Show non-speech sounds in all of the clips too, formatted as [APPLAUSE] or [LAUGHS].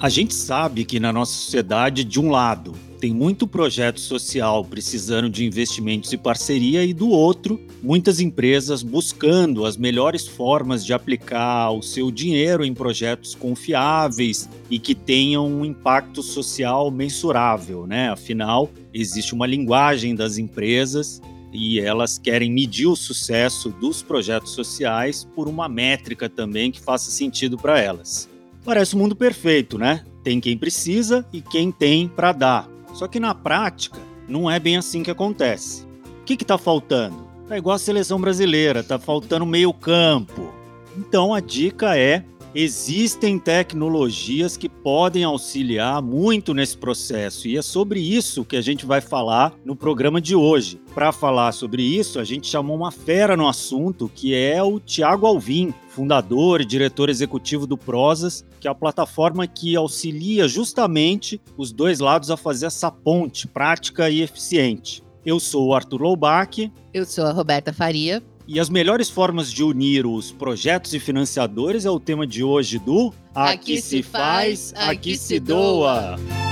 A gente sabe que na nossa sociedade, de um lado, tem muito projeto social precisando de investimentos e parceria, e do outro, muitas empresas buscando as melhores formas de aplicar o seu dinheiro em projetos confiáveis e que tenham um impacto social mensurável, né? Afinal, existe uma linguagem das empresas e elas querem medir o sucesso dos projetos sociais por uma métrica também que faça sentido para elas. Parece um mundo perfeito, né? Tem quem precisa e quem tem para dar. Só que na prática, não é bem assim que acontece. O que está faltando? É igual a seleção brasileira, tá faltando meio campo. Então a dica é Existem tecnologias que podem auxiliar muito nesse processo e é sobre isso que a gente vai falar no programa de hoje. Para falar sobre isso, a gente chamou uma fera no assunto que é o Tiago Alvim, fundador e diretor executivo do Prosas, que é a plataforma que auxilia justamente os dois lados a fazer essa ponte prática e eficiente. Eu sou o Arthur Loubach. Eu sou a Roberta Faria. E as melhores formas de unir os projetos e financiadores é o tema de hoje do Aqui, aqui se faz, aqui, aqui se doa. doa.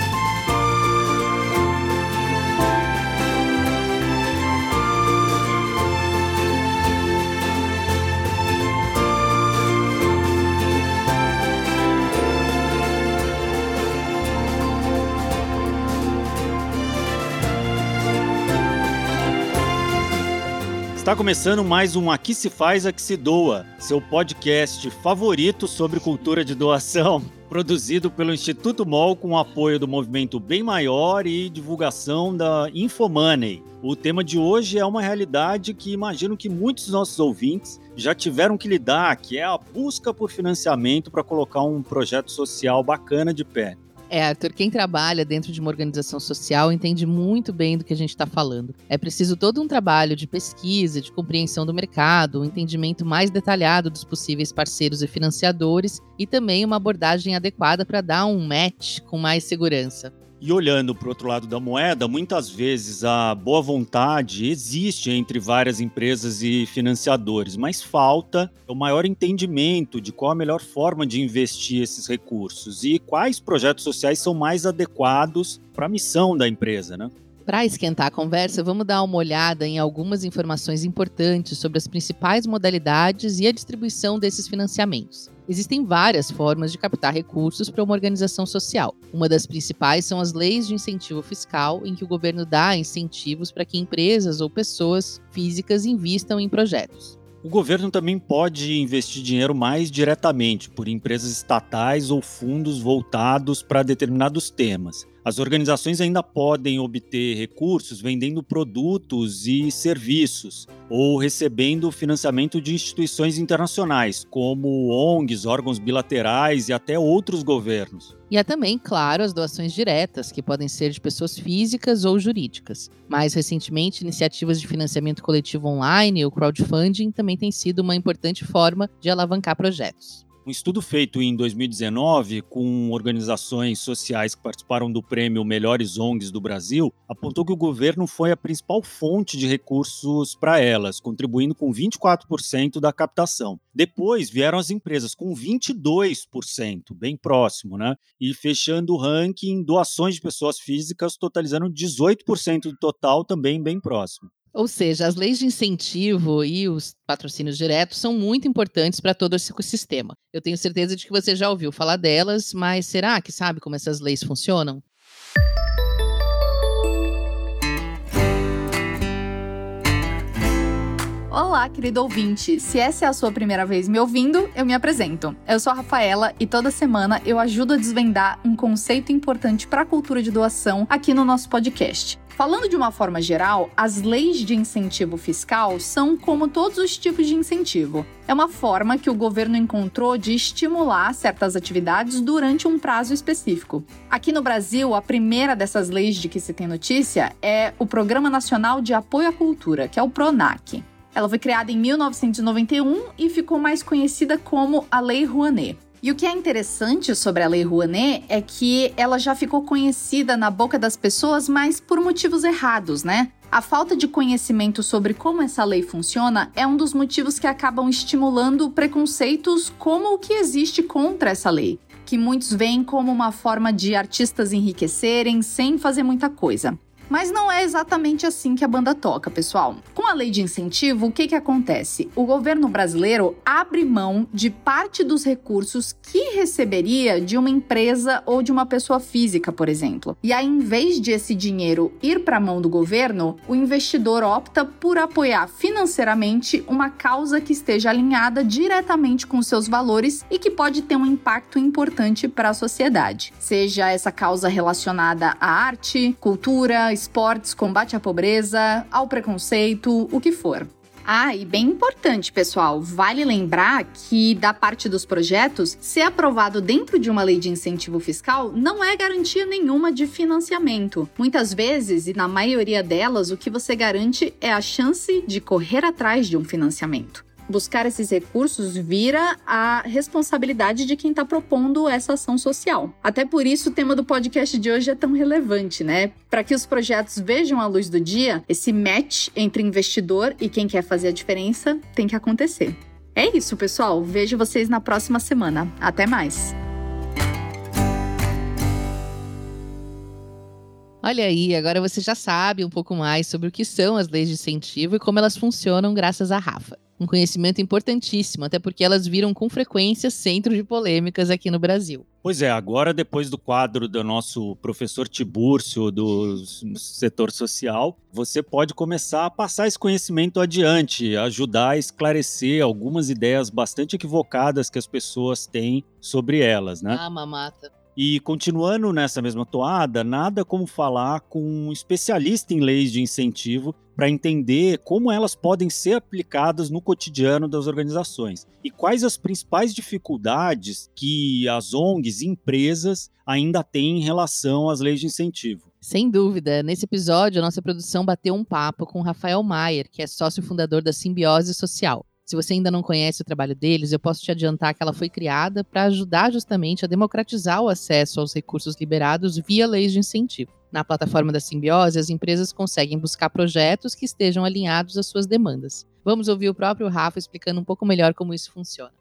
Está começando mais um Aqui se faz, aqui se doa, seu podcast favorito sobre cultura de doação, [LAUGHS] produzido pelo Instituto MOL com o apoio do movimento Bem Maior e divulgação da Infomoney. O tema de hoje é uma realidade que imagino que muitos dos nossos ouvintes já tiveram que lidar, que é a busca por financiamento para colocar um projeto social bacana de pé. É, Arthur, quem trabalha dentro de uma organização social entende muito bem do que a gente está falando. É preciso todo um trabalho de pesquisa, de compreensão do mercado, um entendimento mais detalhado dos possíveis parceiros e financiadores e também uma abordagem adequada para dar um match com mais segurança. E olhando para o outro lado da moeda, muitas vezes a boa vontade existe entre várias empresas e financiadores, mas falta o maior entendimento de qual a melhor forma de investir esses recursos e quais projetos sociais são mais adequados para a missão da empresa, né? Para esquentar a conversa, vamos dar uma olhada em algumas informações importantes sobre as principais modalidades e a distribuição desses financiamentos. Existem várias formas de captar recursos para uma organização social. Uma das principais são as leis de incentivo fiscal, em que o governo dá incentivos para que empresas ou pessoas físicas investam em projetos. O governo também pode investir dinheiro mais diretamente por empresas estatais ou fundos voltados para determinados temas. As organizações ainda podem obter recursos vendendo produtos e serviços ou recebendo financiamento de instituições internacionais, como ONGs, órgãos bilaterais e até outros governos. E há também, claro, as doações diretas, que podem ser de pessoas físicas ou jurídicas. Mais recentemente, iniciativas de financiamento coletivo online ou crowdfunding também têm sido uma importante forma de alavancar projetos. Um estudo feito em 2019 com organizações sociais que participaram do prêmio Melhores ONGs do Brasil apontou que o governo foi a principal fonte de recursos para elas, contribuindo com 24% da captação. Depois vieram as empresas com 22%, bem próximo, né? E fechando o ranking, doações de pessoas físicas, totalizando 18% do total, também bem próximo. Ou seja, as leis de incentivo e os patrocínios diretos são muito importantes para todo esse ecossistema. Eu tenho certeza de que você já ouviu falar delas, mas será que sabe como essas leis funcionam? Olá, querido ouvinte! Se essa é a sua primeira vez me ouvindo, eu me apresento. Eu sou a Rafaela e toda semana eu ajudo a desvendar um conceito importante para a cultura de doação aqui no nosso podcast. Falando de uma forma geral, as leis de incentivo fiscal são como todos os tipos de incentivo. É uma forma que o governo encontrou de estimular certas atividades durante um prazo específico. Aqui no Brasil, a primeira dessas leis de que se tem notícia é o Programa Nacional de Apoio à Cultura, que é o PRONAC. Ela foi criada em 1991 e ficou mais conhecida como a Lei Rouanet. E o que é interessante sobre a Lei Rouanet é que ela já ficou conhecida na boca das pessoas, mas por motivos errados, né? A falta de conhecimento sobre como essa lei funciona é um dos motivos que acabam estimulando preconceitos como o que existe contra essa lei. que muitos veem como uma forma de artistas enriquecerem sem fazer muita coisa. Mas não é exatamente assim que a banda toca, pessoal. Com a lei de incentivo, o que, que acontece? O governo brasileiro abre mão de parte dos recursos que receberia de uma empresa ou de uma pessoa física, por exemplo. E aí, em vez de esse dinheiro ir para a mão do governo, o investidor opta por apoiar financeiramente uma causa que esteja alinhada diretamente com seus valores e que pode ter um impacto importante para a sociedade. Seja essa causa relacionada à arte, cultura, esportes, combate à pobreza, ao preconceito, o que for. Ah, e bem importante, pessoal, vale lembrar que, da parte dos projetos, ser aprovado dentro de uma lei de incentivo fiscal não é garantia nenhuma de financiamento. Muitas vezes, e na maioria delas, o que você garante é a chance de correr atrás de um financiamento buscar esses recursos vira a responsabilidade de quem está propondo essa ação social. Até por isso o tema do podcast de hoje é tão relevante, né? Para que os projetos vejam a luz do dia, esse match entre investidor e quem quer fazer a diferença tem que acontecer. É isso, pessoal. Vejo vocês na próxima semana. Até mais! Olha aí, agora você já sabe um pouco mais sobre o que são as leis de incentivo e como elas funcionam graças à Rafa. Um conhecimento importantíssimo, até porque elas viram com frequência centro de polêmicas aqui no Brasil. Pois é, agora depois do quadro do nosso professor Tibúrcio do setor social, você pode começar a passar esse conhecimento adiante, ajudar a esclarecer algumas ideias bastante equivocadas que as pessoas têm sobre elas, né? Ah, mamata. E continuando nessa mesma toada, nada como falar com um especialista em leis de incentivo para entender como elas podem ser aplicadas no cotidiano das organizações e quais as principais dificuldades que as ONGs e empresas ainda têm em relação às leis de incentivo. Sem dúvida. Nesse episódio, a nossa produção bateu um papo com Rafael Maier, que é sócio fundador da Simbiose Social. Se você ainda não conhece o trabalho deles, eu posso te adiantar que ela foi criada para ajudar justamente a democratizar o acesso aos recursos liberados via leis de incentivo. Na plataforma da Simbiose, as empresas conseguem buscar projetos que estejam alinhados às suas demandas. Vamos ouvir o próprio Rafa explicando um pouco melhor como isso funciona.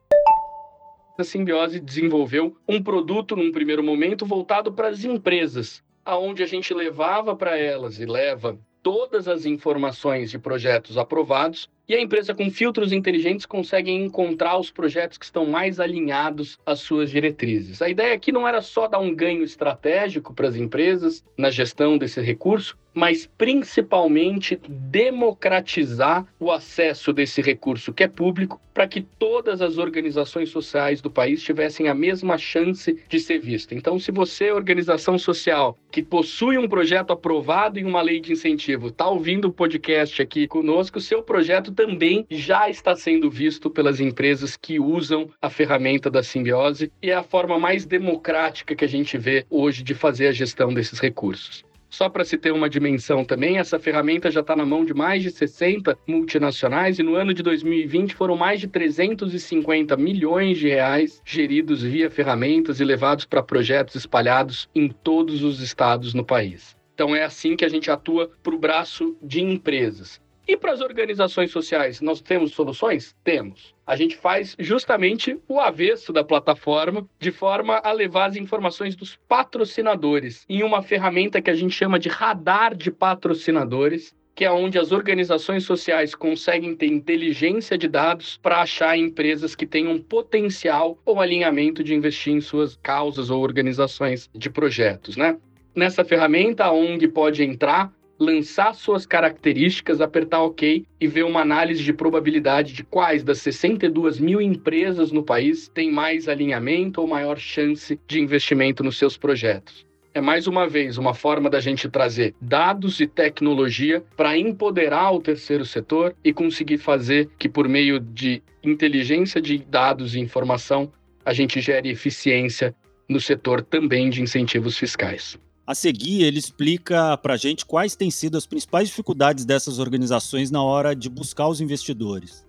A Simbiose desenvolveu um produto num primeiro momento voltado para as empresas, aonde a gente levava para elas e leva todas as informações de projetos aprovados e a empresa com filtros inteligentes consegue encontrar os projetos que estão mais alinhados às suas diretrizes. A ideia aqui não era só dar um ganho estratégico para as empresas na gestão desse recurso, mas principalmente democratizar o acesso desse recurso que é público para que todas as organizações sociais do país tivessem a mesma chance de ser vista. Então, se você, organização social, que possui um projeto aprovado em uma lei de incentivo, está ouvindo o podcast aqui conosco, seu projeto também já está sendo visto pelas empresas que usam a ferramenta da simbiose e é a forma mais democrática que a gente vê hoje de fazer a gestão desses recursos. Só para se ter uma dimensão também, essa ferramenta já está na mão de mais de 60 multinacionais e no ano de 2020 foram mais de 350 milhões de reais geridos via ferramentas e levados para projetos espalhados em todos os estados no país. Então é assim que a gente atua para o braço de empresas. E para as organizações sociais, nós temos soluções? Temos. A gente faz justamente o avesso da plataforma, de forma a levar as informações dos patrocinadores em uma ferramenta que a gente chama de radar de patrocinadores, que é onde as organizações sociais conseguem ter inteligência de dados para achar empresas que tenham potencial ou alinhamento de investir em suas causas ou organizações de projetos, né? Nessa ferramenta, a ONG pode entrar, lançar suas características, apertar OK e ver uma análise de probabilidade de quais das 62 mil empresas no país têm mais alinhamento ou maior chance de investimento nos seus projetos. É mais uma vez uma forma da gente trazer dados e tecnologia para empoderar o terceiro setor e conseguir fazer que, por meio de inteligência de dados e informação, a gente gere eficiência no setor também de incentivos fiscais. A seguir, ele explica para a gente quais têm sido as principais dificuldades dessas organizações na hora de buscar os investidores.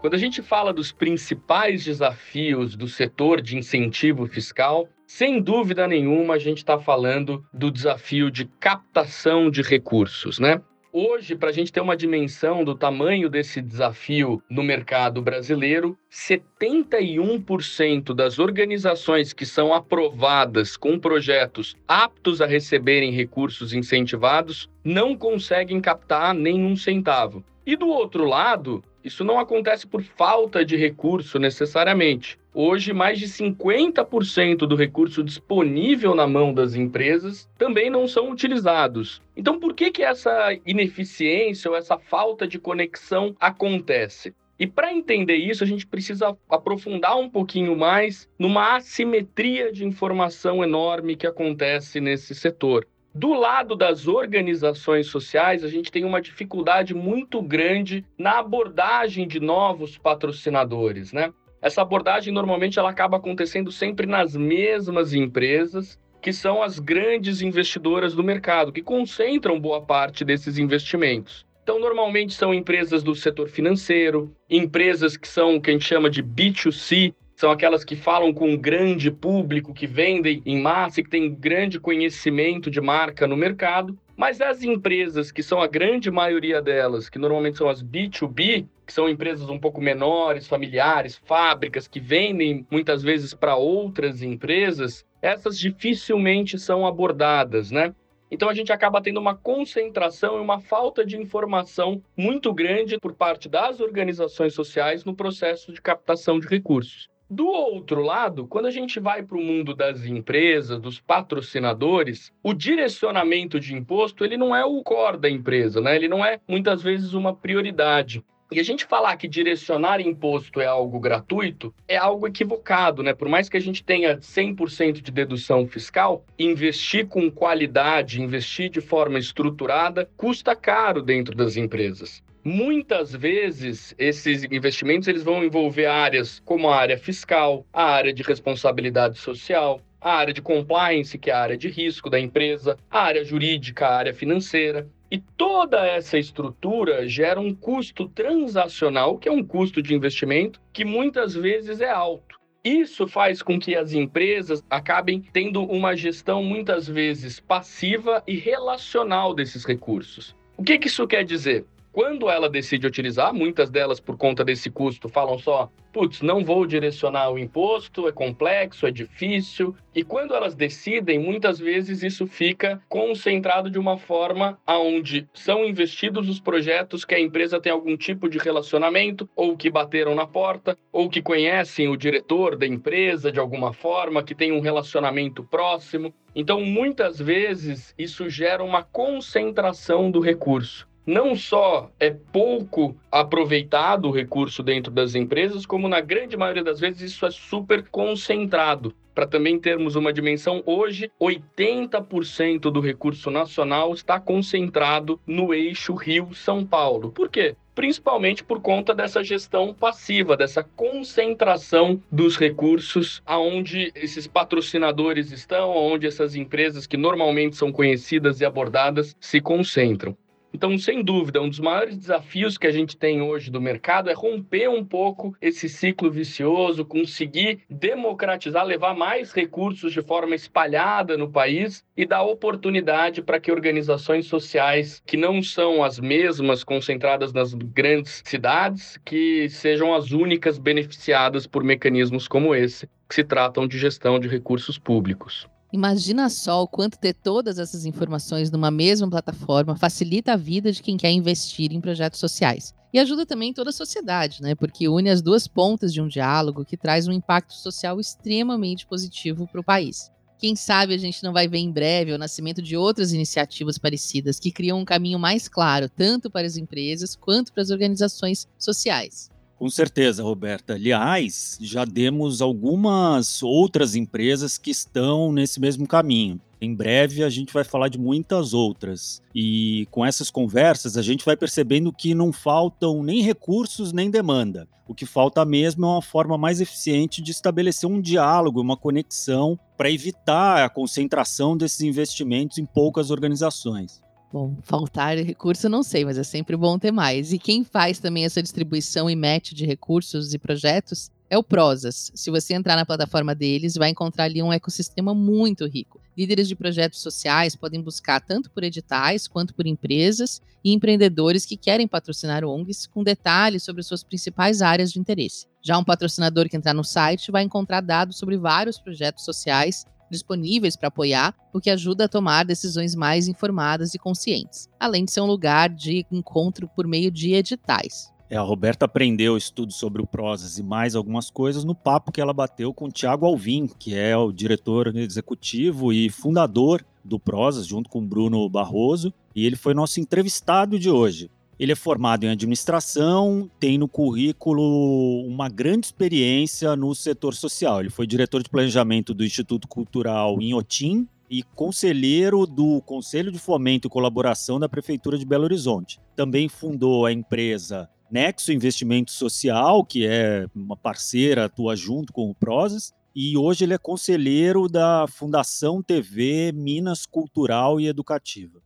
Quando a gente fala dos principais desafios do setor de incentivo fiscal, sem dúvida nenhuma a gente está falando do desafio de captação de recursos, né? Hoje, para a gente ter uma dimensão do tamanho desse desafio no mercado brasileiro, 71% das organizações que são aprovadas com projetos aptos a receberem recursos incentivados não conseguem captar nenhum centavo. E do outro lado, isso não acontece por falta de recurso necessariamente. Hoje, mais de 50% do recurso disponível na mão das empresas também não são utilizados. Então, por que, que essa ineficiência ou essa falta de conexão acontece? E para entender isso, a gente precisa aprofundar um pouquinho mais numa assimetria de informação enorme que acontece nesse setor. Do lado das organizações sociais, a gente tem uma dificuldade muito grande na abordagem de novos patrocinadores, né? Essa abordagem normalmente ela acaba acontecendo sempre nas mesmas empresas, que são as grandes investidoras do mercado, que concentram boa parte desses investimentos. Então, normalmente são empresas do setor financeiro, empresas que são o que a gente chama de B2C, são aquelas que falam com um grande público, que vendem em massa e que têm grande conhecimento de marca no mercado. Mas as empresas, que são a grande maioria delas, que normalmente são as B2B, que são empresas um pouco menores, familiares, fábricas, que vendem muitas vezes para outras empresas, essas dificilmente são abordadas, né? Então a gente acaba tendo uma concentração e uma falta de informação muito grande por parte das organizações sociais no processo de captação de recursos. Do outro lado, quando a gente vai para o mundo das empresas, dos patrocinadores, o direcionamento de imposto ele não é o core da empresa, né? Ele não é muitas vezes uma prioridade. E a gente falar que direcionar imposto é algo gratuito é algo equivocado, né? Por mais que a gente tenha 100% de dedução fiscal, investir com qualidade, investir de forma estruturada, custa caro dentro das empresas. Muitas vezes esses investimentos eles vão envolver áreas como a área fiscal, a área de responsabilidade social, a área de compliance, que é a área de risco da empresa, a área jurídica, a área financeira. E toda essa estrutura gera um custo transacional, que é um custo de investimento, que muitas vezes é alto. Isso faz com que as empresas acabem tendo uma gestão muitas vezes passiva e relacional desses recursos. O que, que isso quer dizer? Quando ela decide utilizar, muitas delas por conta desse custo falam só, putz, não vou direcionar o imposto, é complexo, é difícil. E quando elas decidem, muitas vezes isso fica concentrado de uma forma aonde são investidos os projetos que a empresa tem algum tipo de relacionamento, ou que bateram na porta, ou que conhecem o diretor da empresa de alguma forma, que tem um relacionamento próximo. Então, muitas vezes, isso gera uma concentração do recurso não só é pouco aproveitado o recurso dentro das empresas, como na grande maioria das vezes isso é super concentrado. Para também termos uma dimensão, hoje 80% do recurso nacional está concentrado no eixo Rio-São Paulo. Por quê? principalmente por conta dessa gestão passiva, dessa concentração dos recursos aonde esses patrocinadores estão, aonde essas empresas que normalmente são conhecidas e abordadas se concentram. Então, sem dúvida, um dos maiores desafios que a gente tem hoje do mercado é romper um pouco esse ciclo vicioso, conseguir democratizar, levar mais recursos de forma espalhada no país e dar oportunidade para que organizações sociais que não são as mesmas concentradas nas grandes cidades, que sejam as únicas beneficiadas por mecanismos como esse, que se tratam de gestão de recursos públicos. Imagina só o quanto ter todas essas informações numa mesma plataforma facilita a vida de quem quer investir em projetos sociais. E ajuda também toda a sociedade, né? Porque une as duas pontas de um diálogo que traz um impacto social extremamente positivo para o país. Quem sabe a gente não vai ver em breve o nascimento de outras iniciativas parecidas que criam um caminho mais claro, tanto para as empresas quanto para as organizações sociais. Com certeza, Roberta. Aliás, já demos algumas outras empresas que estão nesse mesmo caminho. Em breve a gente vai falar de muitas outras. E com essas conversas a gente vai percebendo que não faltam nem recursos nem demanda. O que falta mesmo é uma forma mais eficiente de estabelecer um diálogo, uma conexão para evitar a concentração desses investimentos em poucas organizações. Bom, faltar recurso não sei, mas é sempre bom ter mais. E quem faz também essa distribuição e match de recursos e projetos é o Prosas. Se você entrar na plataforma deles, vai encontrar ali um ecossistema muito rico. Líderes de projetos sociais podem buscar tanto por editais quanto por empresas e empreendedores que querem patrocinar ONGs com detalhes sobre suas principais áreas de interesse. Já um patrocinador que entrar no site vai encontrar dados sobre vários projetos sociais disponíveis para apoiar, o que ajuda a tomar decisões mais informadas e conscientes, além de ser um lugar de encontro por meio de editais. É, a Roberta aprendeu estudos sobre o Prozas e mais algumas coisas no papo que ela bateu com o Tiago Alvim, que é o diretor executivo e fundador do Prozas, junto com o Bruno Barroso, e ele foi nosso entrevistado de hoje. Ele é formado em administração, tem no currículo uma grande experiência no setor social. Ele foi diretor de planejamento do Instituto Cultural em Otim e conselheiro do Conselho de Fomento e Colaboração da Prefeitura de Belo Horizonte. Também fundou a empresa Nexo Investimento Social, que é uma parceira, atua junto com o Prozas, e hoje ele é conselheiro da Fundação TV Minas Cultural e Educativa.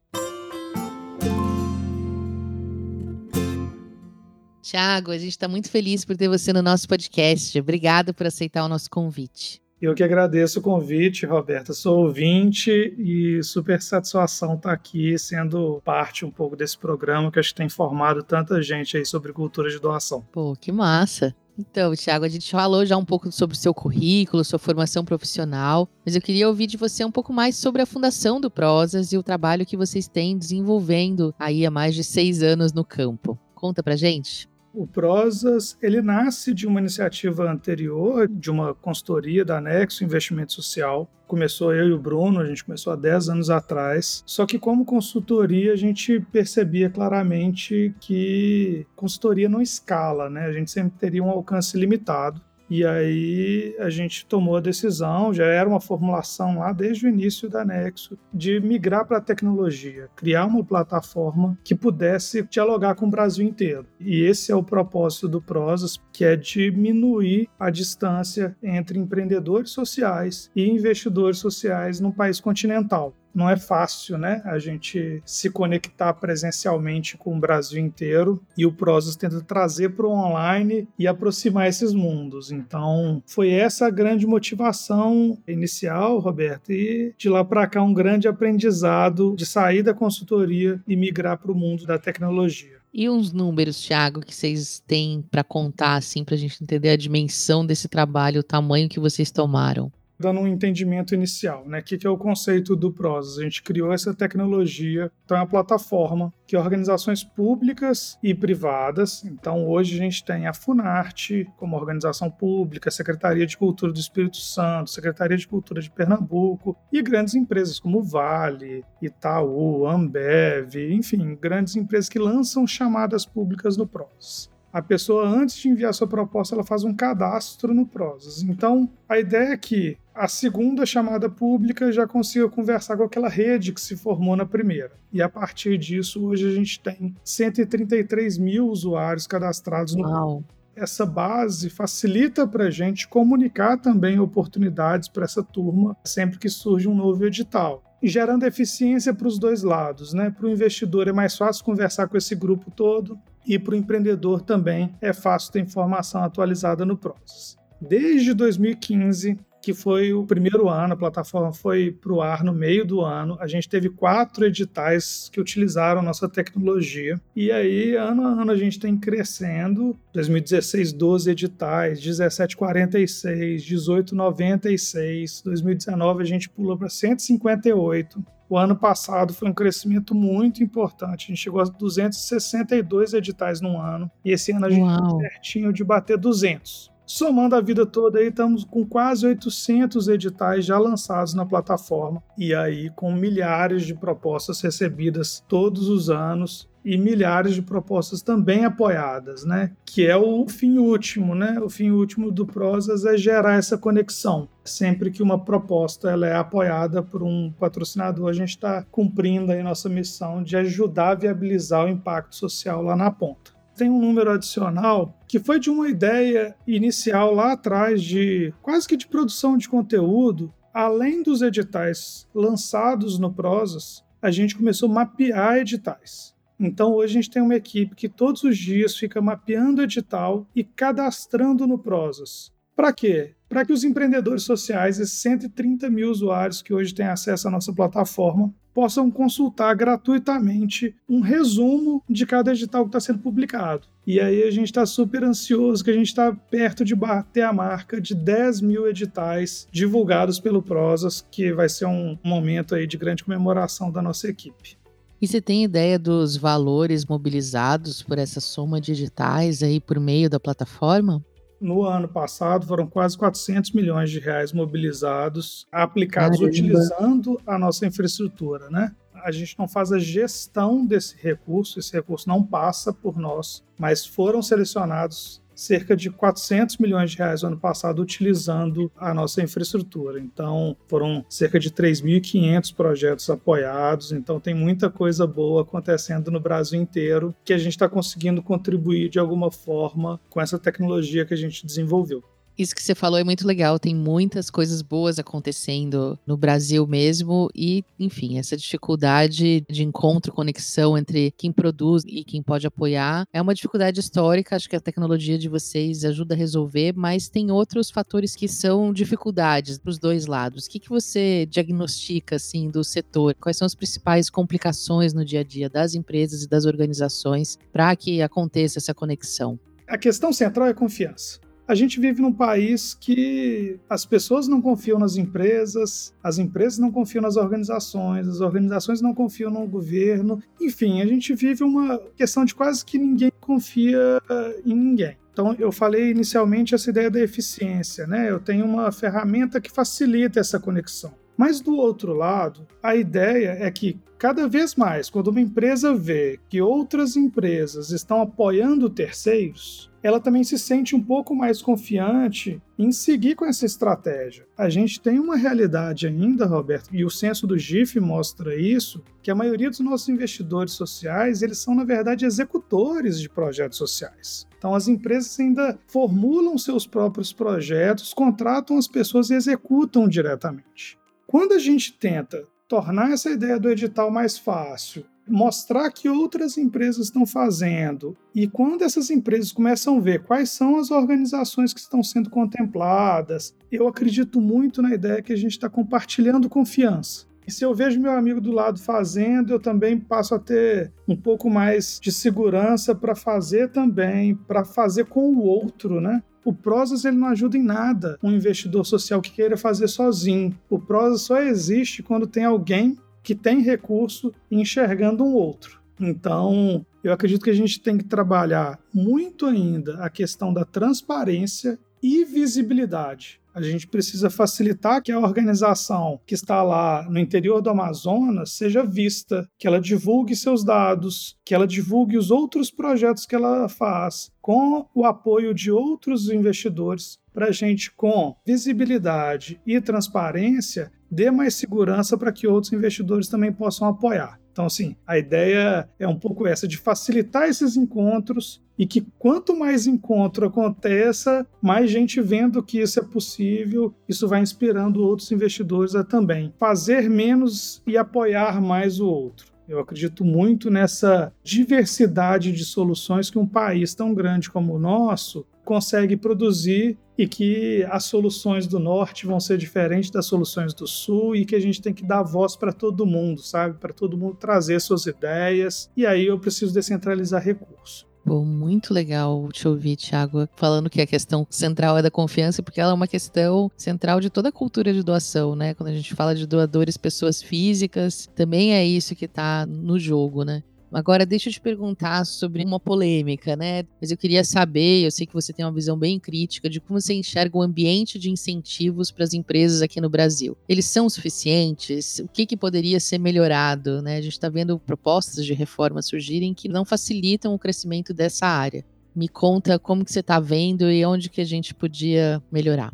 Tiago, a gente está muito feliz por ter você no nosso podcast. Obrigado por aceitar o nosso convite. Eu que agradeço o convite, Roberta. Sou ouvinte e super satisfação estar aqui sendo parte um pouco desse programa que acho que tem formado tanta gente aí sobre cultura de doação. Pô, que massa. Então, Thiago, a gente falou já um pouco sobre o seu currículo, sua formação profissional, mas eu queria ouvir de você um pouco mais sobre a fundação do Prosas e o trabalho que vocês têm desenvolvendo aí há mais de seis anos no campo. Conta pra gente. O Prosas, ele nasce de uma iniciativa anterior, de uma consultoria da Nexo Investimento Social. Começou eu e o Bruno, a gente começou há 10 anos atrás. Só que como consultoria, a gente percebia claramente que consultoria não escala, né? A gente sempre teria um alcance limitado. E aí a gente tomou a decisão, já era uma formulação lá desde o início da Nexo, de migrar para a tecnologia, criar uma plataforma que pudesse dialogar com o Brasil inteiro. E esse é o propósito do Prosas, que é diminuir a distância entre empreendedores sociais e investidores sociais num país continental não é fácil, né? A gente se conectar presencialmente com o Brasil inteiro e o Prozas tenta trazer para o online e aproximar esses mundos. Então, foi essa a grande motivação inicial, Roberto, e de lá para cá um grande aprendizado de sair da consultoria e migrar para o mundo da tecnologia. E uns números, Thiago, que vocês têm para contar, assim, para a gente entender a dimensão desse trabalho, o tamanho que vocês tomaram? Dando um entendimento inicial, né? O que é o conceito do Prozas? A gente criou essa tecnologia, então é uma plataforma que organizações públicas e privadas, então hoje a gente tem a Funarte como organização pública, Secretaria de Cultura do Espírito Santo, Secretaria de Cultura de Pernambuco e grandes empresas como Vale, Itaú, Ambev, enfim, grandes empresas que lançam chamadas públicas no Prozas a pessoa, antes de enviar sua proposta, ela faz um cadastro no Prozas. Então, a ideia é que a segunda chamada pública já consiga conversar com aquela rede que se formou na primeira. E a partir disso, hoje a gente tem 133 mil usuários cadastrados no Uau. Essa base facilita para a gente comunicar também oportunidades para essa turma sempre que surge um novo edital gerando eficiência para os dois lados. Né? Para o investidor é mais fácil conversar com esse grupo todo e para o empreendedor também é fácil ter informação atualizada no Prozas. Desde 2015, que foi o primeiro ano, a plataforma foi para o ar no meio do ano. A gente teve quatro editais que utilizaram nossa tecnologia. E aí, ano a ano, a gente tem crescendo. 2016, 12 editais, 17, 46, 18, 96. 2019, a gente pulou para 158. O ano passado foi um crescimento muito importante. A gente chegou a 262 editais no ano. E esse ano a gente está pertinho de bater 200. Somando a vida toda aí, estamos com quase 800 editais já lançados na plataforma e aí com milhares de propostas recebidas todos os anos e milhares de propostas também apoiadas, né? Que é o fim último, né? O fim último do Prosas é gerar essa conexão. Sempre que uma proposta ela é apoiada por um patrocinador, a gente está cumprindo aí nossa missão de ajudar a viabilizar o impacto social lá na ponta tem um número adicional que foi de uma ideia inicial lá atrás de quase que de produção de conteúdo. Além dos editais lançados no Prosas, a gente começou a mapear editais. Então hoje a gente tem uma equipe que todos os dias fica mapeando edital e cadastrando no Prosas Para quê? Para que os empreendedores sociais, esses 130 mil usuários que hoje têm acesso à nossa plataforma, possam consultar gratuitamente um resumo de cada edital que está sendo publicado. E aí a gente está super ansioso que a gente está perto de bater a marca de 10 mil editais divulgados pelo Prosas, que vai ser um momento aí de grande comemoração da nossa equipe. E você tem ideia dos valores mobilizados por essa soma de editais aí por meio da plataforma? No ano passado foram quase 400 milhões de reais mobilizados, aplicados Caramba. utilizando a nossa infraestrutura, né? A gente não faz a gestão desse recurso, esse recurso não passa por nós, mas foram selecionados cerca de 400 milhões de reais no ano passado utilizando a nossa infraestrutura. Então, foram cerca de 3.500 projetos apoiados. Então, tem muita coisa boa acontecendo no Brasil inteiro que a gente está conseguindo contribuir de alguma forma com essa tecnologia que a gente desenvolveu. Isso que você falou é muito legal. Tem muitas coisas boas acontecendo no Brasil mesmo. E, enfim, essa dificuldade de encontro, conexão entre quem produz e quem pode apoiar é uma dificuldade histórica. Acho que a tecnologia de vocês ajuda a resolver, mas tem outros fatores que são dificuldades para os dois lados. O que, que você diagnostica, assim, do setor? Quais são as principais complicações no dia a dia das empresas e das organizações para que aconteça essa conexão? A questão central é confiança. A gente vive num país que as pessoas não confiam nas empresas, as empresas não confiam nas organizações, as organizações não confiam no governo. Enfim, a gente vive uma questão de quase que ninguém confia eh, em ninguém. Então, eu falei inicialmente essa ideia da eficiência, né? Eu tenho uma ferramenta que facilita essa conexão. Mas do outro lado, a ideia é que cada vez mais, quando uma empresa vê que outras empresas estão apoiando terceiros, ela também se sente um pouco mais confiante em seguir com essa estratégia. A gente tem uma realidade ainda, Roberto, e o censo do GIF mostra isso, que a maioria dos nossos investidores sociais, eles são na verdade executores de projetos sociais. Então as empresas ainda formulam seus próprios projetos, contratam as pessoas e executam diretamente. Quando a gente tenta tornar essa ideia do edital mais fácil mostrar que outras empresas estão fazendo. E quando essas empresas começam a ver quais são as organizações que estão sendo contempladas, eu acredito muito na ideia que a gente está compartilhando confiança. E se eu vejo meu amigo do lado fazendo, eu também passo a ter um pouco mais de segurança para fazer também, para fazer com o outro, né? O Prosas ele não ajuda em nada um investidor social que queira fazer sozinho. O Prosas só existe quando tem alguém que tem recurso enxergando um outro. Então, eu acredito que a gente tem que trabalhar muito ainda a questão da transparência e visibilidade. A gente precisa facilitar que a organização que está lá no interior do Amazonas seja vista, que ela divulgue seus dados, que ela divulgue os outros projetos que ela faz, com o apoio de outros investidores, para a gente, com visibilidade e transparência, dê mais segurança para que outros investidores também possam apoiar. Então, assim, a ideia é um pouco essa, de facilitar esses encontros e que quanto mais encontro aconteça, mais gente vendo que isso é possível, isso vai inspirando outros investidores a também fazer menos e apoiar mais o outro. Eu acredito muito nessa diversidade de soluções que um país tão grande como o nosso consegue produzir e que as soluções do norte vão ser diferentes das soluções do sul e que a gente tem que dar voz para todo mundo, sabe? Para todo mundo trazer suas ideias. E aí eu preciso descentralizar recursos. Bom, muito legal te ouvir, Thiago, falando que a questão central é da confiança, porque ela é uma questão central de toda a cultura de doação, né? Quando a gente fala de doadores, pessoas físicas, também é isso que está no jogo, né? Agora, deixa eu te perguntar sobre uma polêmica, né? Mas eu queria saber, eu sei que você tem uma visão bem crítica de como você enxerga o ambiente de incentivos para as empresas aqui no Brasil. Eles são suficientes? O que, que poderia ser melhorado? Né? A gente está vendo propostas de reforma surgirem que não facilitam o crescimento dessa área. Me conta como que você está vendo e onde que a gente podia melhorar.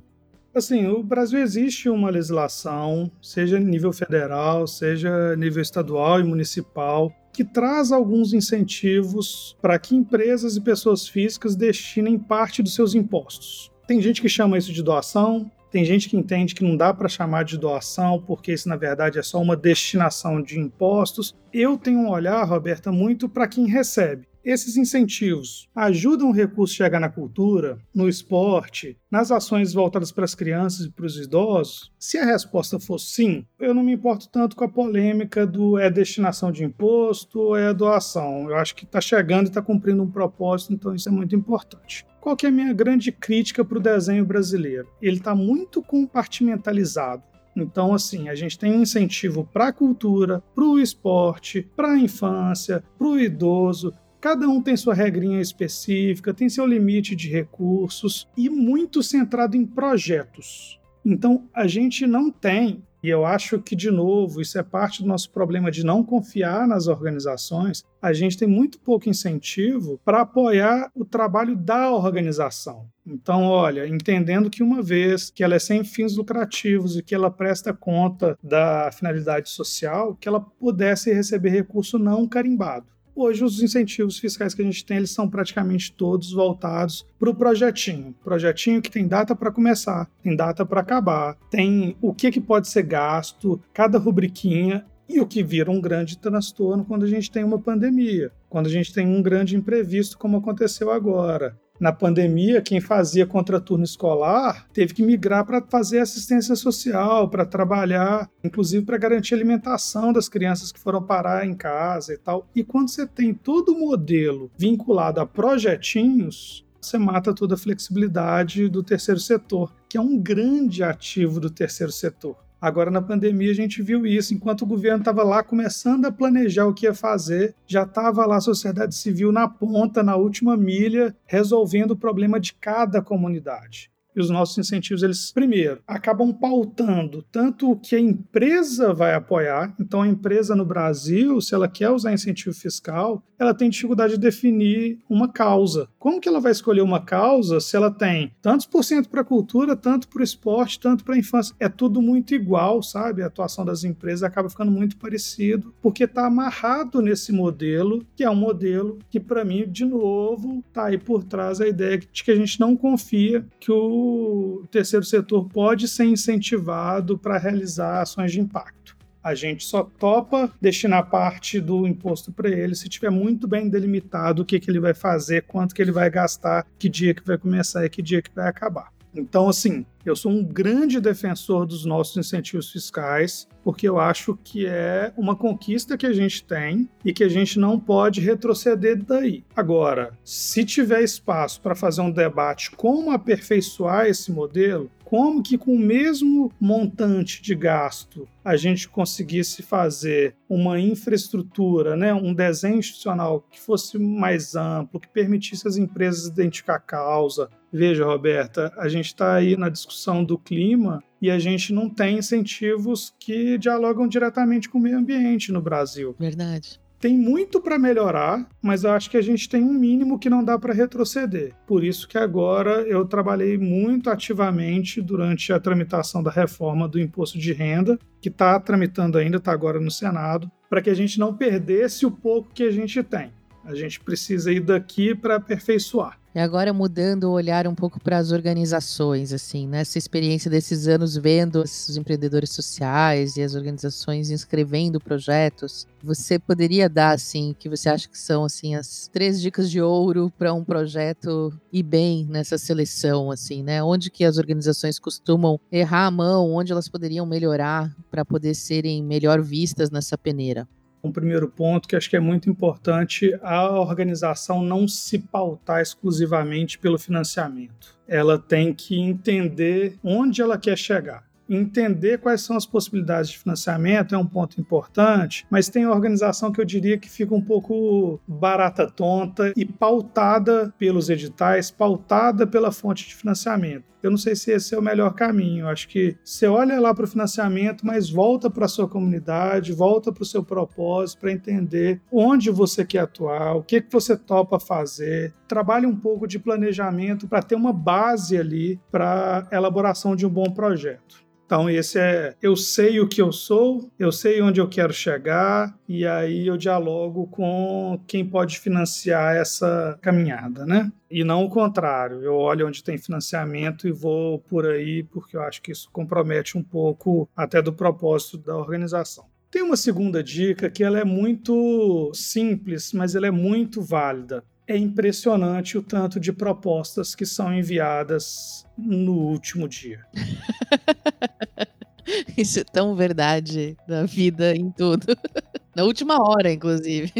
Assim, o Brasil existe uma legislação, seja nível federal, seja nível estadual e municipal, que traz alguns incentivos para que empresas e pessoas físicas destinem parte dos seus impostos. Tem gente que chama isso de doação, tem gente que entende que não dá para chamar de doação, porque isso na verdade é só uma destinação de impostos. Eu tenho um olhar, Roberta, muito para quem recebe. Esses incentivos ajudam o recurso a chegar na cultura, no esporte, nas ações voltadas para as crianças e para os idosos? Se a resposta for sim, eu não me importo tanto com a polêmica do é destinação de imposto ou é doação. Eu acho que está chegando e está cumprindo um propósito, então isso é muito importante. Qual que é a minha grande crítica para o desenho brasileiro? Ele está muito compartimentalizado. Então, assim, a gente tem incentivo para a cultura, para o esporte, para a infância, para o idoso. Cada um tem sua regrinha específica, tem seu limite de recursos e muito centrado em projetos. Então, a gente não tem e eu acho que, de novo, isso é parte do nosso problema de não confiar nas organizações. A gente tem muito pouco incentivo para apoiar o trabalho da organização. Então, olha, entendendo que uma vez que ela é sem fins lucrativos e que ela presta conta da finalidade social, que ela pudesse receber recurso não carimbado. Hoje, os incentivos fiscais que a gente tem, eles são praticamente todos voltados para o projetinho. Projetinho que tem data para começar, tem data para acabar, tem o que, que pode ser gasto, cada rubriquinha e o que vira um grande transtorno quando a gente tem uma pandemia, quando a gente tem um grande imprevisto, como aconteceu agora na pandemia, quem fazia contraturno escolar teve que migrar para fazer assistência social, para trabalhar, inclusive para garantir alimentação das crianças que foram parar em casa e tal. E quando você tem todo o modelo vinculado a projetinhos, você mata toda a flexibilidade do terceiro setor, que é um grande ativo do terceiro setor. Agora, na pandemia, a gente viu isso. Enquanto o governo estava lá começando a planejar o que ia fazer, já estava lá a sociedade civil na ponta, na última milha, resolvendo o problema de cada comunidade. E os nossos incentivos, eles, primeiro, acabam pautando tanto o que a empresa vai apoiar. Então, a empresa no Brasil, se ela quer usar incentivo fiscal, ela tem dificuldade de definir uma causa. Como que ela vai escolher uma causa se ela tem tantos por cento para a cultura, tanto para o esporte, tanto para a infância? É tudo muito igual, sabe? A atuação das empresas acaba ficando muito parecido, porque está amarrado nesse modelo, que é um modelo que, para mim, de novo, está aí por trás a ideia de que a gente não confia que o o terceiro setor pode ser incentivado para realizar ações de impacto. A gente só topa destinar parte do imposto para ele se tiver muito bem delimitado o que, que ele vai fazer, quanto que ele vai gastar, que dia que vai começar e que dia que vai acabar. Então, assim, eu sou um grande defensor dos nossos incentivos fiscais, porque eu acho que é uma conquista que a gente tem e que a gente não pode retroceder daí. Agora, se tiver espaço para fazer um debate como aperfeiçoar esse modelo, como que com o mesmo montante de gasto a gente conseguisse fazer uma infraestrutura, né, um desenho institucional que fosse mais amplo, que permitisse às empresas identificar a causa. Veja, Roberta, a gente está aí na discussão do clima e a gente não tem incentivos que dialogam diretamente com o meio ambiente no Brasil. Verdade tem muito para melhorar, mas eu acho que a gente tem um mínimo que não dá para retroceder. Por isso que agora eu trabalhei muito ativamente durante a tramitação da reforma do imposto de renda, que está tramitando ainda, está agora no Senado, para que a gente não perdesse o pouco que a gente tem. A gente precisa ir daqui para aperfeiçoar. E agora mudando o olhar um pouco para as organizações, assim, nessa né? experiência desses anos vendo os empreendedores sociais e as organizações inscrevendo projetos, você poderia dar assim, que você acha que são assim as três dicas de ouro para um projeto ir bem nessa seleção, assim, né? Onde que as organizações costumam errar a mão, onde elas poderiam melhorar para poder serem melhor vistas nessa peneira? Um primeiro ponto que acho que é muito importante a organização não se pautar exclusivamente pelo financiamento. Ela tem que entender onde ela quer chegar entender quais são as possibilidades de financiamento é um ponto importante, mas tem organização que eu diria que fica um pouco barata tonta e pautada pelos editais, pautada pela fonte de financiamento. Eu não sei se esse é o melhor caminho. Eu acho que você olha lá para o financiamento, mas volta para a sua comunidade, volta para o seu propósito, para entender onde você quer atuar, o que, que você topa fazer. Trabalhe um pouco de planejamento para ter uma base ali para elaboração de um bom projeto. Então, esse é eu sei o que eu sou, eu sei onde eu quero chegar, e aí eu dialogo com quem pode financiar essa caminhada, né? E não o contrário, eu olho onde tem financiamento e vou por aí, porque eu acho que isso compromete um pouco até do propósito da organização. Tem uma segunda dica que ela é muito simples, mas ela é muito válida. É impressionante o tanto de propostas que são enviadas no último dia. [LAUGHS] Isso é tão verdade da vida em tudo. [LAUGHS] Na última hora, inclusive.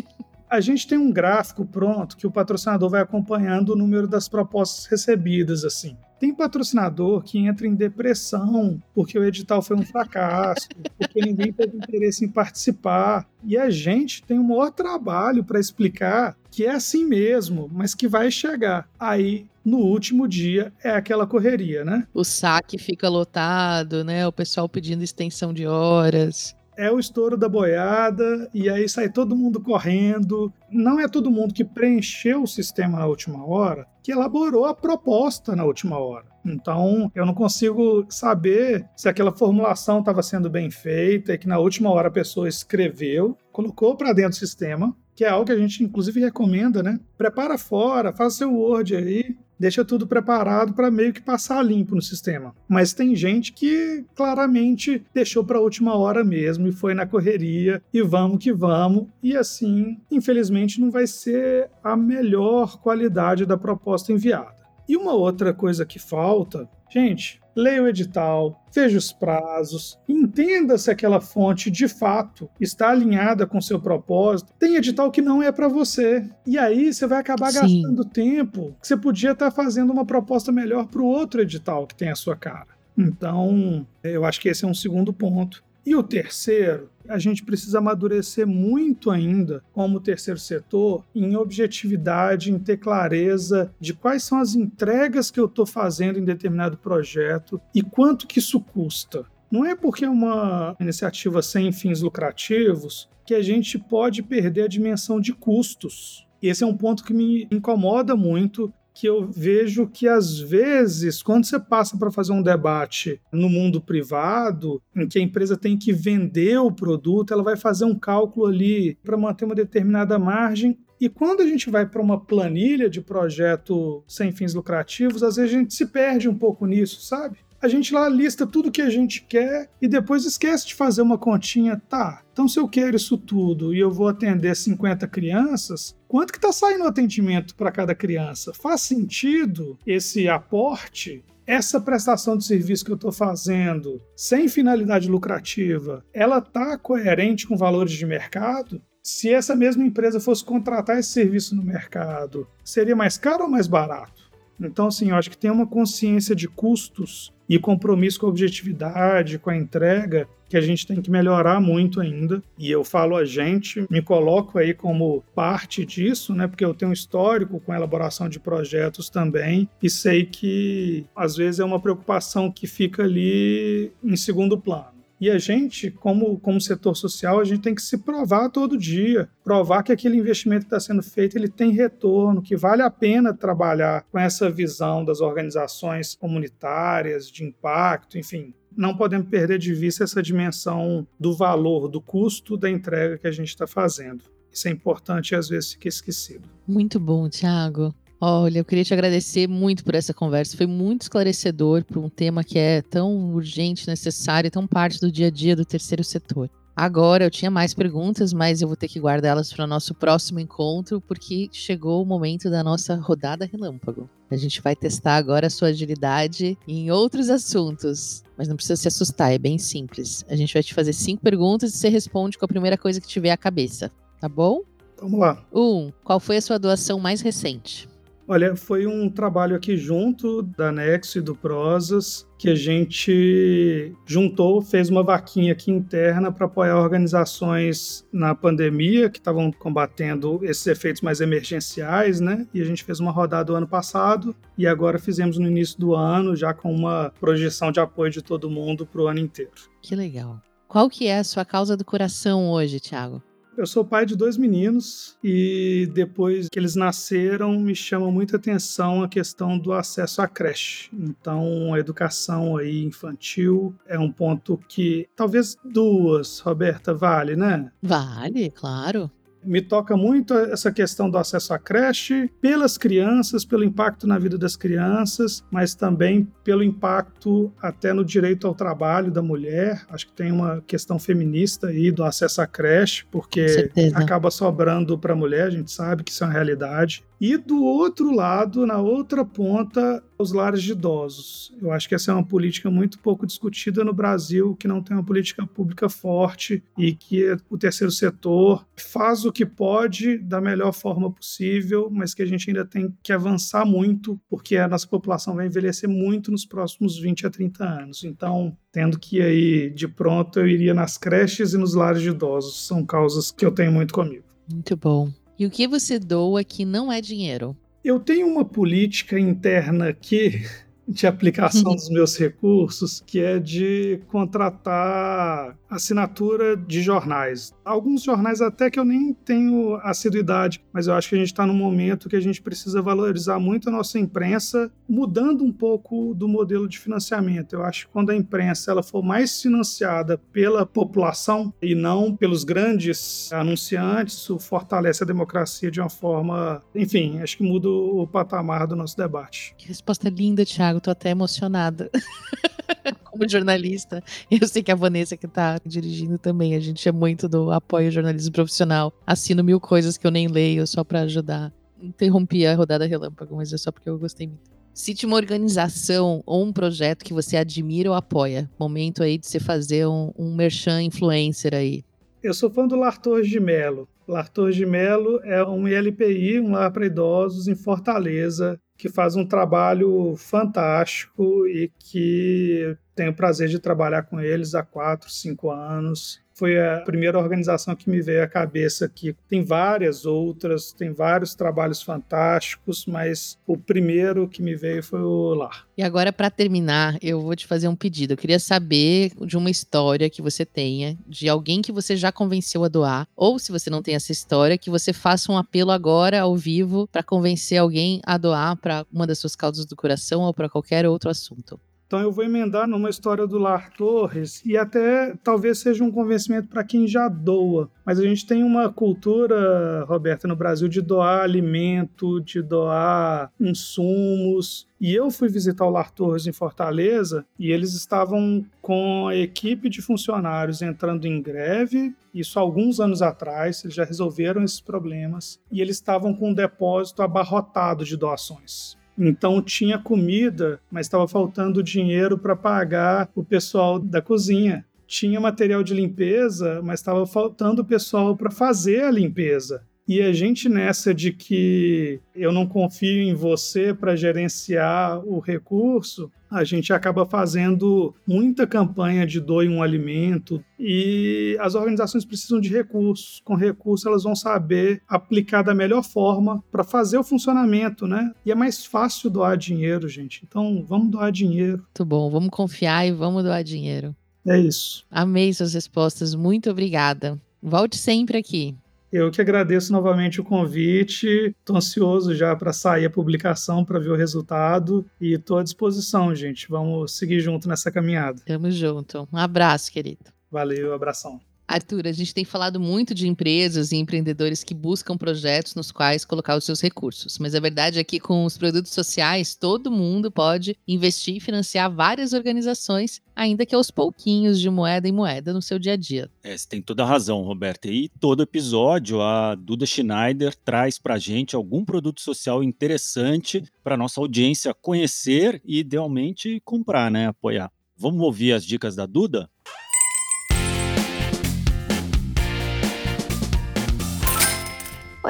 A gente tem um gráfico pronto que o patrocinador vai acompanhando o número das propostas recebidas, assim. Tem patrocinador que entra em depressão porque o edital foi um fracasso, [LAUGHS] porque ninguém teve interesse em participar. E a gente tem o maior trabalho para explicar que é assim mesmo, mas que vai chegar. Aí no último dia é aquela correria, né? O saque fica lotado, né? O pessoal pedindo extensão de horas é o estouro da boiada e aí sai todo mundo correndo. Não é todo mundo que preencheu o sistema na última hora que elaborou a proposta na última hora. Então, eu não consigo saber se aquela formulação estava sendo bem feita e que na última hora a pessoa escreveu, colocou para dentro do sistema, que é algo que a gente inclusive recomenda, né? Prepara fora, faz seu Word aí, deixa tudo preparado para meio que passar limpo no sistema. Mas tem gente que claramente deixou para a última hora mesmo e foi na correria e vamos que vamos. E assim, infelizmente, não vai ser a melhor qualidade da proposta enviada. E uma outra coisa que falta, gente, leia o edital, veja os prazos, entenda se aquela fonte de fato está alinhada com seu propósito. Tem edital que não é para você. E aí você vai acabar Sim. gastando tempo que você podia estar fazendo uma proposta melhor para o outro edital que tem a sua cara. Então, eu acho que esse é um segundo ponto. E o terceiro, a gente precisa amadurecer muito ainda como terceiro setor em objetividade, em ter clareza de quais são as entregas que eu estou fazendo em determinado projeto e quanto que isso custa. Não é porque é uma iniciativa sem fins lucrativos que a gente pode perder a dimensão de custos. Esse é um ponto que me incomoda muito que eu vejo que às vezes, quando você passa para fazer um debate no mundo privado, em que a empresa tem que vender o produto, ela vai fazer um cálculo ali para manter uma determinada margem. E quando a gente vai para uma planilha de projeto sem fins lucrativos, às vezes a gente se perde um pouco nisso, sabe? A gente lá lista tudo que a gente quer e depois esquece de fazer uma continha. Tá, então se eu quero isso tudo e eu vou atender 50 crianças, quanto que está saindo o atendimento para cada criança? Faz sentido esse aporte? Essa prestação de serviço que eu estou fazendo, sem finalidade lucrativa, ela está coerente com valores de mercado? Se essa mesma empresa fosse contratar esse serviço no mercado, seria mais caro ou mais barato? Então, assim, eu acho que tem uma consciência de custos e compromisso com a objetividade, com a entrega, que a gente tem que melhorar muito ainda. E eu falo a gente, me coloco aí como parte disso, né? Porque eu tenho histórico com elaboração de projetos também e sei que às vezes é uma preocupação que fica ali em segundo plano. E a gente, como, como setor social, a gente tem que se provar todo dia, provar que aquele investimento que está sendo feito ele tem retorno, que vale a pena trabalhar com essa visão das organizações comunitárias, de impacto, enfim. Não podemos perder de vista essa dimensão do valor, do custo da entrega que a gente está fazendo. Isso é importante e às vezes fica esquecido. Muito bom, Thiago. Olha, eu queria te agradecer muito por essa conversa. Foi muito esclarecedor para um tema que é tão urgente, necessário, tão parte do dia a dia do terceiro setor. Agora eu tinha mais perguntas, mas eu vou ter que guardá-las para o nosso próximo encontro, porque chegou o momento da nossa rodada relâmpago. A gente vai testar agora a sua agilidade em outros assuntos, mas não precisa se assustar, é bem simples. A gente vai te fazer cinco perguntas e você responde com a primeira coisa que tiver à cabeça, tá bom? Vamos lá. Um, qual foi a sua doação mais recente? Olha, foi um trabalho aqui junto da Nexo e do Prosas que a gente juntou, fez uma vaquinha aqui interna para apoiar organizações na pandemia que estavam combatendo esses efeitos mais emergenciais, né? E a gente fez uma rodada o ano passado e agora fizemos no início do ano, já com uma projeção de apoio de todo mundo para o ano inteiro. Que legal. Qual que é a sua causa do coração hoje, Thiago? Eu sou pai de dois meninos e depois que eles nasceram, me chama muita atenção a questão do acesso à creche. Então, a educação aí infantil é um ponto que talvez duas, Roberta, vale, né? Vale, claro. Me toca muito essa questão do acesso à creche pelas crianças, pelo impacto na vida das crianças, mas também pelo impacto até no direito ao trabalho da mulher. Acho que tem uma questão feminista aí do acesso à creche, porque acaba sobrando para a mulher, a gente sabe que isso é uma realidade. E do outro lado, na outra ponta, os lares de idosos. Eu acho que essa é uma política muito pouco discutida no Brasil, que não tem uma política pública forte e que o terceiro setor faz o que pode da melhor forma possível, mas que a gente ainda tem que avançar muito, porque a nossa população vai envelhecer muito nos próximos 20 a 30 anos. Então, tendo que aí de pronto, eu iria nas creches e nos lares de idosos. São causas que eu tenho muito comigo. Muito bom. E o que você doa que não é dinheiro? Eu tenho uma política interna aqui [LAUGHS] de aplicação [LAUGHS] dos meus recursos, que é de contratar assinatura de jornais. Alguns jornais até que eu nem tenho assiduidade, mas eu acho que a gente está num momento que a gente precisa valorizar muito a nossa imprensa, mudando um pouco do modelo de financiamento. Eu acho que quando a imprensa ela for mais financiada pela população e não pelos grandes anunciantes, isso fortalece a democracia de uma forma, enfim, acho que muda o patamar do nosso debate. Que resposta linda, Thiago. Tô até emocionada. [LAUGHS] como jornalista. [LAUGHS] Eu sei que a Vanessa que tá dirigindo também. A gente é muito do apoio jornalismo profissional. Assino mil coisas que eu nem leio só para ajudar. Interrompi a rodada relâmpago, mas é só porque eu gostei muito. Cite uma organização ou um projeto que você admira ou apoia. Momento aí de você fazer um, um merchan influencer aí. Eu sou fã do Lartor de Melo. Lartor de Melo é um ILPI, um lar para idosos em Fortaleza, que faz um trabalho fantástico e que tenho o prazer de trabalhar com eles há quatro, cinco anos foi a primeira organização que me veio à cabeça aqui. Tem várias outras, tem vários trabalhos fantásticos, mas o primeiro que me veio foi o Lar. E agora, para terminar, eu vou te fazer um pedido. Eu queria saber de uma história que você tenha, de alguém que você já convenceu a doar, ou se você não tem essa história, que você faça um apelo agora ao vivo para convencer alguém a doar para uma das suas causas do coração ou para qualquer outro assunto. Então eu vou emendar numa história do Lar Torres e até talvez seja um convencimento para quem já doa. Mas a gente tem uma cultura, Roberta, no Brasil de doar alimento, de doar insumos. E eu fui visitar o Lar Torres em Fortaleza e eles estavam com a equipe de funcionários entrando em greve, isso há alguns anos atrás, eles já resolveram esses problemas, e eles estavam com um depósito abarrotado de doações. Então tinha comida, mas estava faltando dinheiro para pagar o pessoal da cozinha. Tinha material de limpeza, mas estava faltando o pessoal para fazer a limpeza. E a gente nessa de que eu não confio em você para gerenciar o recurso, a gente acaba fazendo muita campanha de doe um alimento e as organizações precisam de recursos. Com recursos elas vão saber aplicar da melhor forma para fazer o funcionamento, né? E é mais fácil doar dinheiro, gente. Então vamos doar dinheiro. Muito bom, vamos confiar e vamos doar dinheiro. É isso. Amei suas respostas, muito obrigada. Volte sempre aqui. Eu que agradeço novamente o convite. Estou ansioso já para sair a publicação, para ver o resultado. E estou à disposição, gente. Vamos seguir junto nessa caminhada. Tamo junto. Um abraço, querido. Valeu, abração. Arthur, a gente tem falado muito de empresas e empreendedores que buscam projetos nos quais colocar os seus recursos, mas a verdade é que com os produtos sociais, todo mundo pode investir e financiar várias organizações, ainda que aos pouquinhos de moeda em moeda no seu dia a dia. É, você tem toda a razão, Roberta. E todo episódio a Duda Schneider traz para gente algum produto social interessante para nossa audiência conhecer e idealmente comprar, né? Apoiar. Vamos ouvir as dicas da Duda?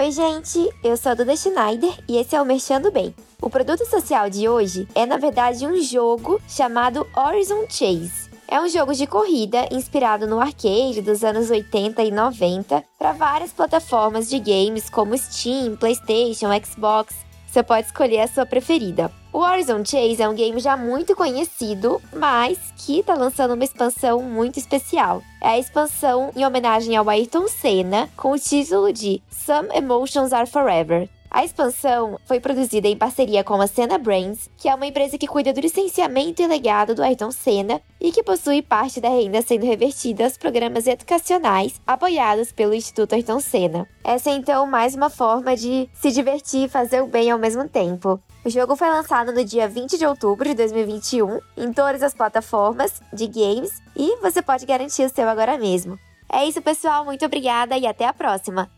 Oi, gente, eu sou a Duda Schneider e esse é o Merchando Bem. O produto social de hoje é, na verdade, um jogo chamado Horizon Chase. É um jogo de corrida inspirado no arcade dos anos 80 e 90 para várias plataformas de games como Steam, PlayStation, Xbox. Você pode escolher a sua preferida. O Horizon Chase é um game já muito conhecido, mas que está lançando uma expansão muito especial. É a expansão em homenagem ao Ayrton Senna, com o título de Some Emotions Are Forever. A expansão foi produzida em parceria com a Senna Brains, que é uma empresa que cuida do licenciamento e legado do Ayrton Senna e que possui parte da renda sendo revertida aos programas educacionais apoiados pelo Instituto Ayrton Senna. Essa é então mais uma forma de se divertir e fazer o bem ao mesmo tempo. O jogo foi lançado no dia 20 de outubro de 2021 em todas as plataformas de games e você pode garantir o seu agora mesmo. É isso, pessoal. Muito obrigada e até a próxima.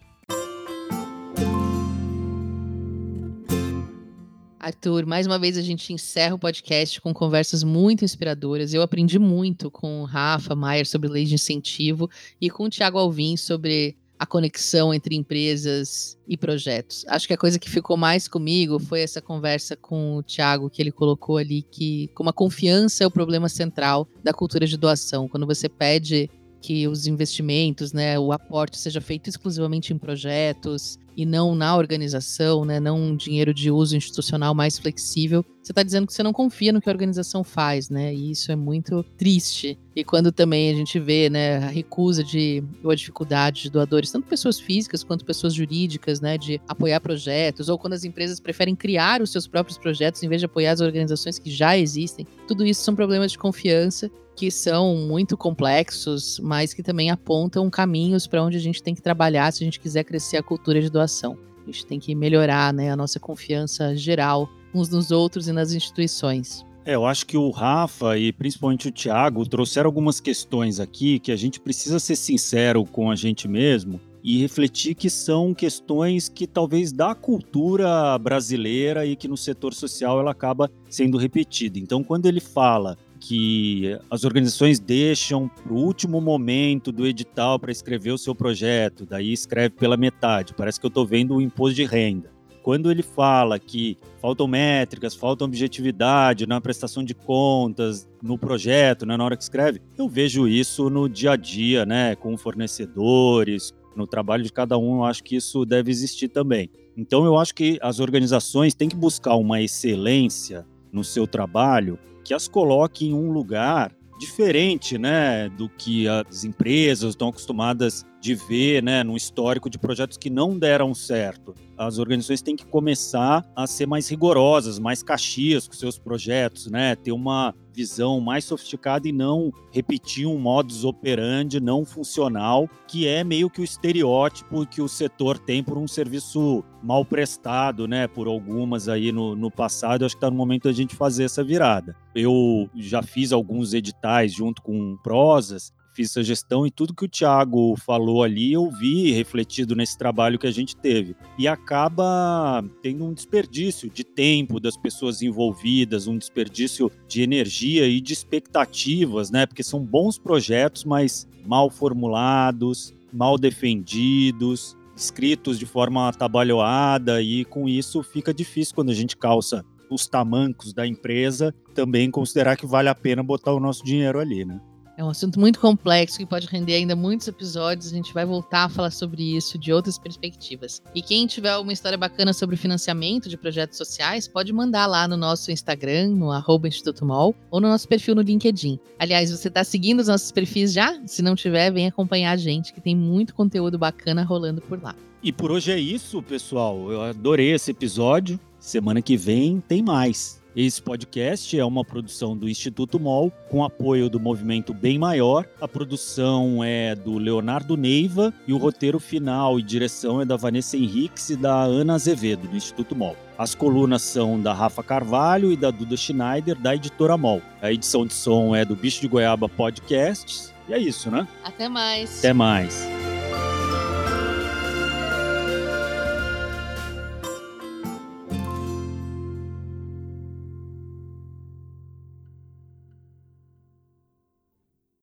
Arthur, mais uma vez a gente encerra o podcast com conversas muito inspiradoras. Eu aprendi muito com o Rafa Maier sobre leis de incentivo e com o Tiago Alvim sobre a conexão entre empresas e projetos. Acho que a coisa que ficou mais comigo foi essa conversa com o Tiago, que ele colocou ali que como a confiança é o problema central da cultura de doação. Quando você pede que os investimentos, né, o aporte seja feito exclusivamente em projetos e não na organização, né, não um dinheiro de uso institucional mais flexível. Você está dizendo que você não confia no que a organização faz, né? E isso é muito triste. E quando também a gente vê, né, a recusa de ou a dificuldade de doadores, tanto pessoas físicas quanto pessoas jurídicas, né, de apoiar projetos, ou quando as empresas preferem criar os seus próprios projetos em vez de apoiar as organizações que já existem, tudo isso são problemas de confiança que são muito complexos, mas que também apontam caminhos para onde a gente tem que trabalhar se a gente quiser crescer a cultura de doação. A gente tem que melhorar né, a nossa confiança geral uns nos outros e nas instituições. É, eu acho que o Rafa e principalmente o Thiago trouxeram algumas questões aqui que a gente precisa ser sincero com a gente mesmo e refletir que são questões que talvez da cultura brasileira e que no setor social ela acaba sendo repetida. Então, quando ele fala que as organizações deixam para o último momento do edital para escrever o seu projeto, daí escreve pela metade. Parece que eu estou vendo o imposto de renda. Quando ele fala que faltam métricas, faltam objetividade na prestação de contas, no projeto, né, na hora que escreve, eu vejo isso no dia a dia, né, com fornecedores, no trabalho de cada um, eu acho que isso deve existir também. Então, eu acho que as organizações têm que buscar uma excelência no seu trabalho que as coloque em um lugar diferente, né, do que as empresas estão acostumadas de ver, né, no histórico de projetos que não deram certo. As organizações têm que começar a ser mais rigorosas, mais caxias com seus projetos, né, ter uma visão mais sofisticada e não repetir um modus operandi não funcional, que é meio que o estereótipo que o setor tem por um serviço mal prestado, né, por algumas aí no, no passado. Eu acho que está no momento da gente fazer essa virada. Eu já fiz alguns editais junto com prosas fiz essa gestão e tudo que o Thiago falou ali eu vi refletido nesse trabalho que a gente teve. E acaba tendo um desperdício de tempo das pessoas envolvidas, um desperdício de energia e de expectativas, né? Porque são bons projetos, mas mal formulados, mal defendidos, escritos de forma atabalhoada e com isso fica difícil quando a gente calça os tamancos da empresa também considerar que vale a pena botar o nosso dinheiro ali, né? É um assunto muito complexo que pode render ainda muitos episódios. A gente vai voltar a falar sobre isso de outras perspectivas. E quem tiver uma história bacana sobre financiamento de projetos sociais, pode mandar lá no nosso Instagram, no arroba Instituto Mol, ou no nosso perfil no LinkedIn. Aliás, você está seguindo os nossos perfis já? Se não tiver, vem acompanhar a gente, que tem muito conteúdo bacana rolando por lá. E por hoje é isso, pessoal. Eu adorei esse episódio. Semana que vem tem mais. Esse podcast é uma produção do Instituto MOL, com apoio do movimento Bem Maior. A produção é do Leonardo Neiva e o roteiro final e direção é da Vanessa Henriques e da Ana Azevedo, do Instituto MOL. As colunas são da Rafa Carvalho e da Duda Schneider, da editora MOL. A edição de som é do Bicho de Goiaba Podcasts. E é isso, né? Até mais. Até mais.